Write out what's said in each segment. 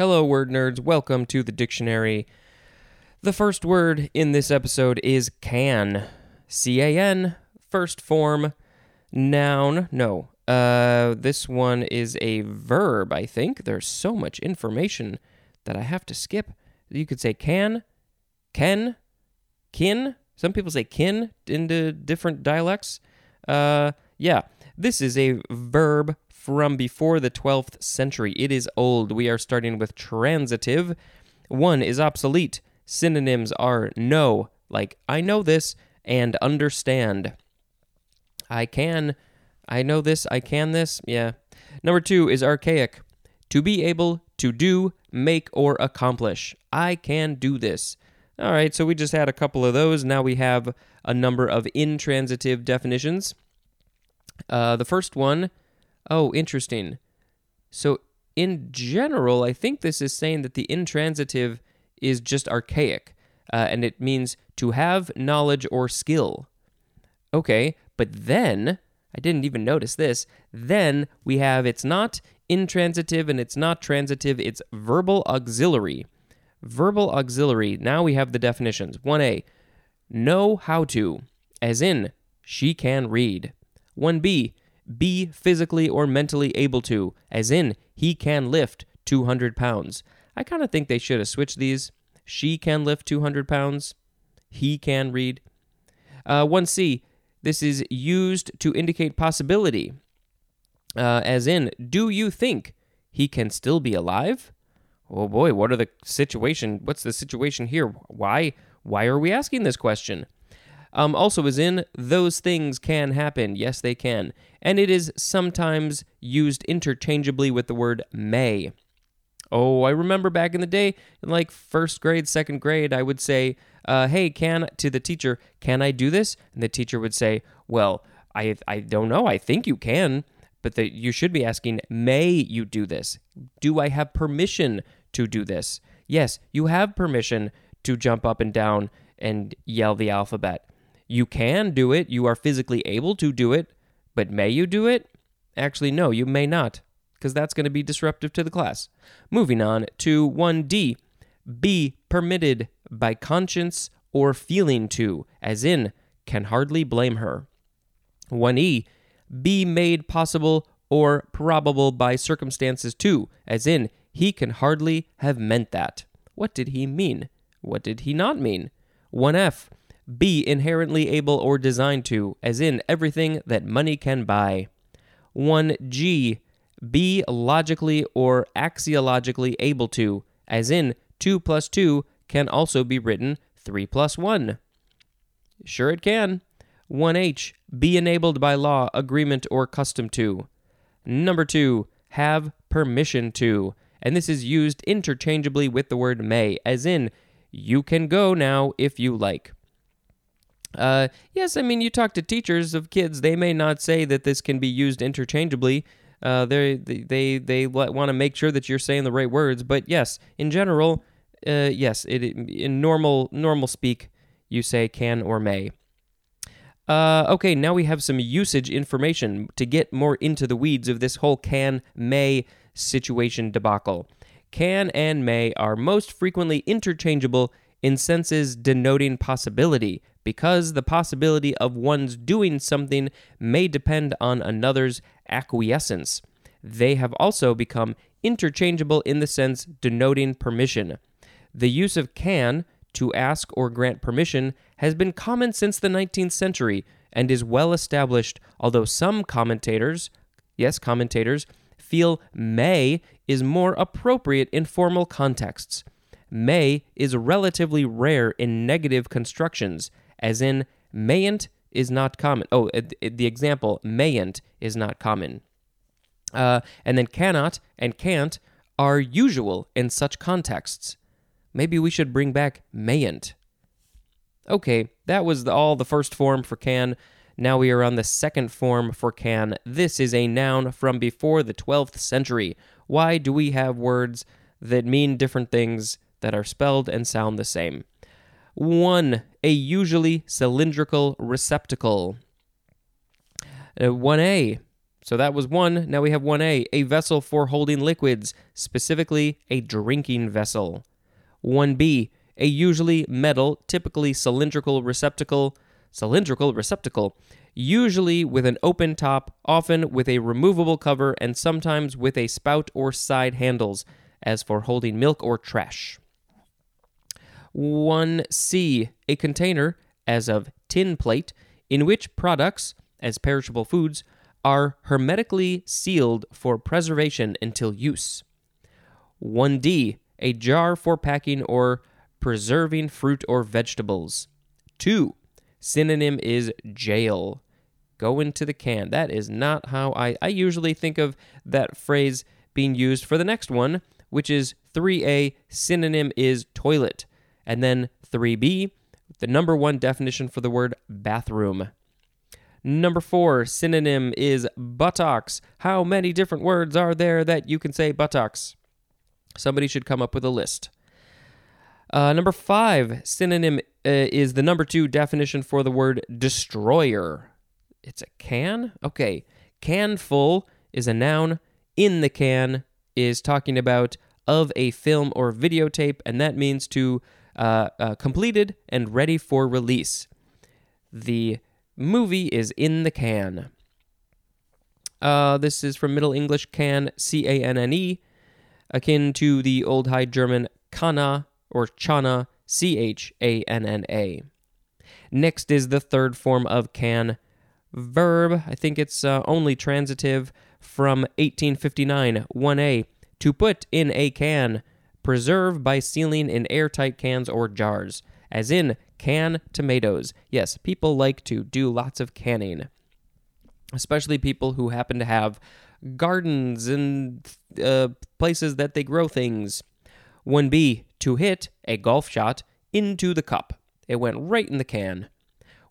Hello, word nerds. Welcome to the dictionary. The first word in this episode is can. C A N, first form, noun. No, uh, this one is a verb, I think. There's so much information that I have to skip. You could say can, ken, kin. Some people say kin into different dialects. Uh, yeah, this is a verb from before the 12th century. It is old. We are starting with transitive. One is obsolete. Synonyms are know, like I know this, and understand. I can, I know this, I can this. Yeah. Number two is archaic. To be able to do, make, or accomplish. I can do this. All right, so we just had a couple of those. Now we have a number of intransitive definitions. Uh, the first one, oh, interesting. So, in general, I think this is saying that the intransitive is just archaic, uh, and it means to have knowledge or skill. Okay, but then, I didn't even notice this, then we have it's not intransitive and it's not transitive, it's verbal auxiliary. Verbal auxiliary, now we have the definitions. 1a, know how to, as in, she can read. 1b, be physically or mentally able to, as in, he can lift 200 pounds. I kind of think they should have switched these. She can lift 200 pounds. He can read. Uh, 1c, this is used to indicate possibility, uh, as in, do you think he can still be alive? Oh boy, what are the situation? What's the situation here? Why? Why are we asking this question? Um, also, is in those things can happen. Yes, they can, and it is sometimes used interchangeably with the word may. Oh, I remember back in the day, in like first grade, second grade, I would say, uh, "Hey, can to the teacher, can I do this?" And the teacher would say, "Well, I I don't know. I think you can." But the, you should be asking, may you do this? Do I have permission to do this? Yes, you have permission to jump up and down and yell the alphabet. You can do it. You are physically able to do it. But may you do it? Actually, no, you may not, because that's going to be disruptive to the class. Moving on to 1D. Be permitted by conscience or feeling to, as in, can hardly blame her. 1E be made possible or probable by circumstances too, as in, he can hardly have meant that. What did he mean? What did he not mean? 1F. Be inherently able or designed to, as in everything that money can buy. 1G. Be logically or axiologically able to, as in 2 plus 2 can also be written 3 plus 1. Sure, it can. 1H, be enabled by law, agreement, or custom to. Number 2, have permission to. And this is used interchangeably with the word may, as in, you can go now if you like. Uh, yes, I mean, you talk to teachers of kids, they may not say that this can be used interchangeably. Uh, they they they want to make sure that you're saying the right words, but yes, in general, uh, yes, it, in normal normal speak, you say can or may. Uh, okay, now we have some usage information to get more into the weeds of this whole can may situation debacle. Can and may are most frequently interchangeable in senses denoting possibility, because the possibility of one's doing something may depend on another's acquiescence. They have also become interchangeable in the sense denoting permission. The use of can to ask or grant permission has been common since the 19th century and is well established, although some commentators, yes, commentators, feel may is more appropriate in formal contexts. May is relatively rare in negative constructions, as in mayn't is not common. Oh, the example mayn't is not common. Uh, and then cannot and can't are usual in such contexts. Maybe we should bring back mayn't. Okay, that was the, all the first form for can. Now we are on the second form for can. This is a noun from before the 12th century. Why do we have words that mean different things that are spelled and sound the same? 1. A usually cylindrical receptacle. Uh, 1a. So that was one. Now we have 1A, a vessel for holding liquids, specifically a drinking vessel. 1B, a usually metal, typically cylindrical receptacle, cylindrical receptacle, usually with an open top, often with a removable cover and sometimes with a spout or side handles, as for holding milk or trash. 1C, a container, as of tin plate, in which products, as perishable foods, are hermetically sealed for preservation until use. 1D, a jar for packing or preserving fruit or vegetables. 2. Synonym is jail. Go into the can. That is not how I, I usually think of that phrase being used for the next one, which is 3A, synonym is toilet. And then 3B, the number one definition for the word bathroom. Number four, synonym is buttocks. How many different words are there that you can say buttocks? Somebody should come up with a list. Uh, number five, synonym uh, is the number two definition for the word destroyer. It's a can? Okay. Can full is a noun. In the can is talking about of a film or videotape, and that means to uh, uh, completed and ready for release. The movie is in the can. Uh, this is from Middle English can, C A N N E, akin to the Old High German kana or channa, C H A N N A. Next is the third form of can, verb. I think it's uh, only transitive from 1859, 1A. To put in a can, preserve by sealing in airtight cans or jars, as in can tomatoes. Yes, people like to do lots of canning, especially people who happen to have gardens and uh, places that they grow things. 1B, to hit a golf shot into the cup. It went right in the can.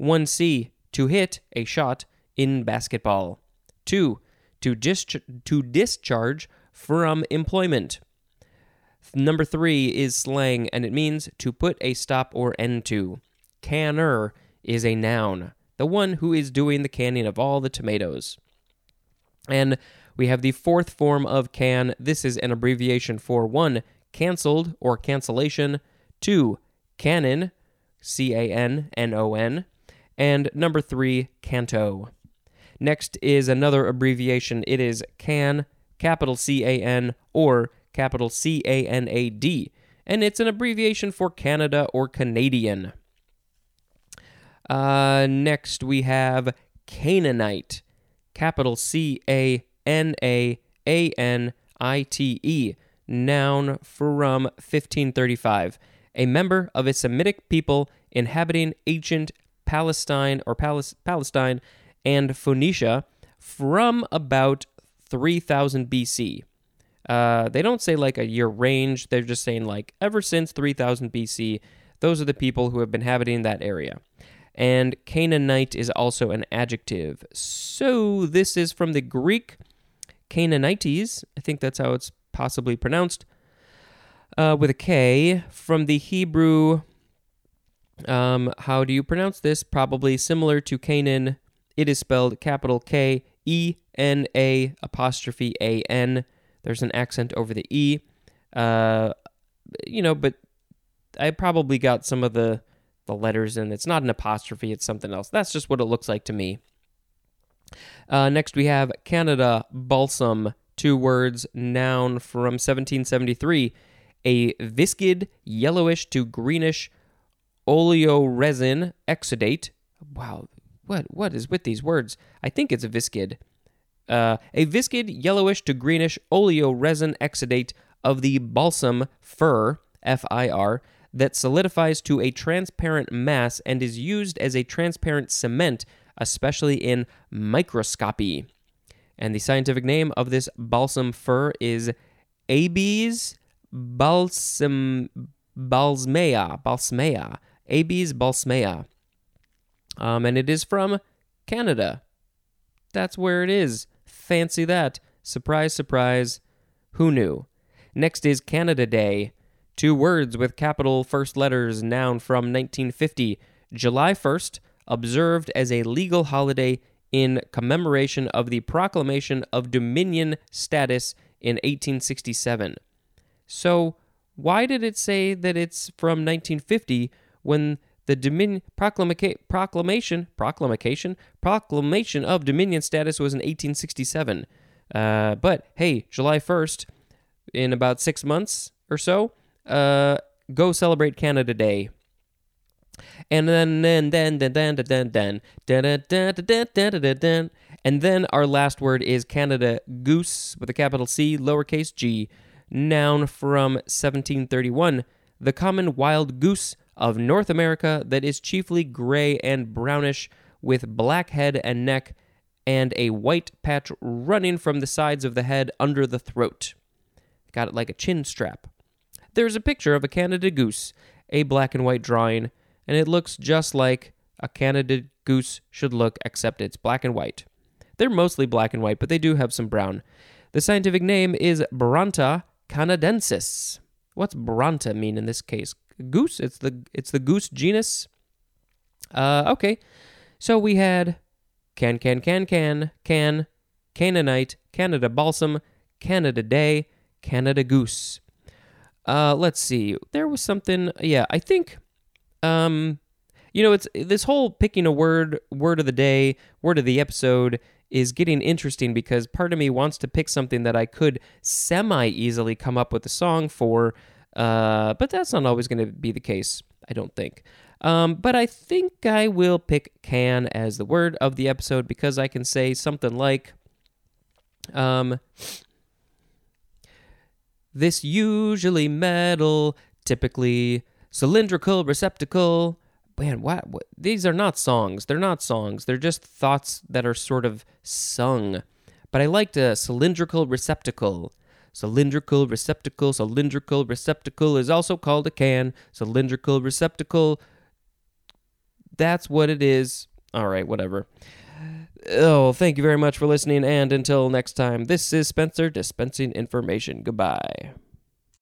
1C, to hit a shot in basketball. 2. To, dis- to discharge from employment. Number three is slang, and it means to put a stop or end to. Canner is a noun, the one who is doing the canning of all the tomatoes. And we have the fourth form of can. This is an abbreviation for one, canceled or cancellation, two, cannon, C A N N O N, and number three, canto. Next is another abbreviation. It is can, capital C A N, or capital C A N A D, and it's an abbreviation for Canada or Canadian. Uh, next, we have Canaanite, capital C A N A A N I T E, noun from 1535, a member of a Semitic people inhabiting ancient Palestine or Palestine and Phoenicia from about 3000 BC. Uh, they don't say like a year range, they're just saying like ever since 3000 BC, those are the people who have been inhabiting that area. And Canaanite is also an adjective. So this is from the Greek Canaanites, I think that's how it's possibly pronounced, uh, with a K. From the Hebrew, um, how do you pronounce this? Probably similar to Canaan. It is spelled capital K E N A apostrophe A N. There's an accent over the E. Uh, you know, but I probably got some of the the letters and it's not an apostrophe, it's something else. That's just what it looks like to me. Uh, next, we have Canada balsam, two words, noun from 1773. A viscid, yellowish to greenish oleoresin exudate. Wow, what what is with these words? I think it's a viscid. Uh, a viscid, yellowish to greenish oleoresin exudate of the balsam fir, F I R, that solidifies to a transparent mass and is used as a transparent cement, especially in microscopy. And the scientific name of this balsam fir is Abies balsam balsmea balsmea Abies balsmea. Um, and it is from Canada. That's where it is. Fancy that. Surprise, surprise. Who knew? Next is Canada Day. Two words with capital first letters, noun from 1950. July 1st, observed as a legal holiday in commemoration of the proclamation of Dominion status in 1867. So, why did it say that it's from 1950 when the Dominion proclama- proclamation proclamation proclamation of Dominion status was in 1867? Uh, but hey, July 1st, in about six months or so, uh, go celebrate Canada Day. And then then then then then then then then then then then and then our last word is Canada Goose with a capital C, lowercase g, noun from 1731, the common wild goose of North America that is chiefly gray and brownish with black head and neck and a white patch running from the sides of the head under the throat. Got it like a chin strap. There's a picture of a Canada goose, a black and white drawing, and it looks just like a Canada goose should look, except it's black and white. They're mostly black and white, but they do have some brown. The scientific name is Branta canadensis. What's Branta mean in this case? Goose. It's the it's the goose genus. Uh, okay, so we had can can can can can Canaanite, Canada balsam, Canada day, Canada goose. Uh, let's see. There was something. Yeah, I think. Um, you know, it's this whole picking a word, word of the day, word of the episode is getting interesting because part of me wants to pick something that I could semi easily come up with a song for, uh, but that's not always going to be the case, I don't think. Um, but I think I will pick can as the word of the episode because I can say something like, um, this usually metal, typically cylindrical receptacle man, what, what? These are not songs. They're not songs. They're just thoughts that are sort of sung. But I liked a cylindrical receptacle. Cylindrical receptacle. Cylindrical receptacle is also called a can. Cylindrical receptacle. That's what it is. All right, whatever. Oh, thank you very much for listening, and until next time, this is Spencer dispensing information. Goodbye.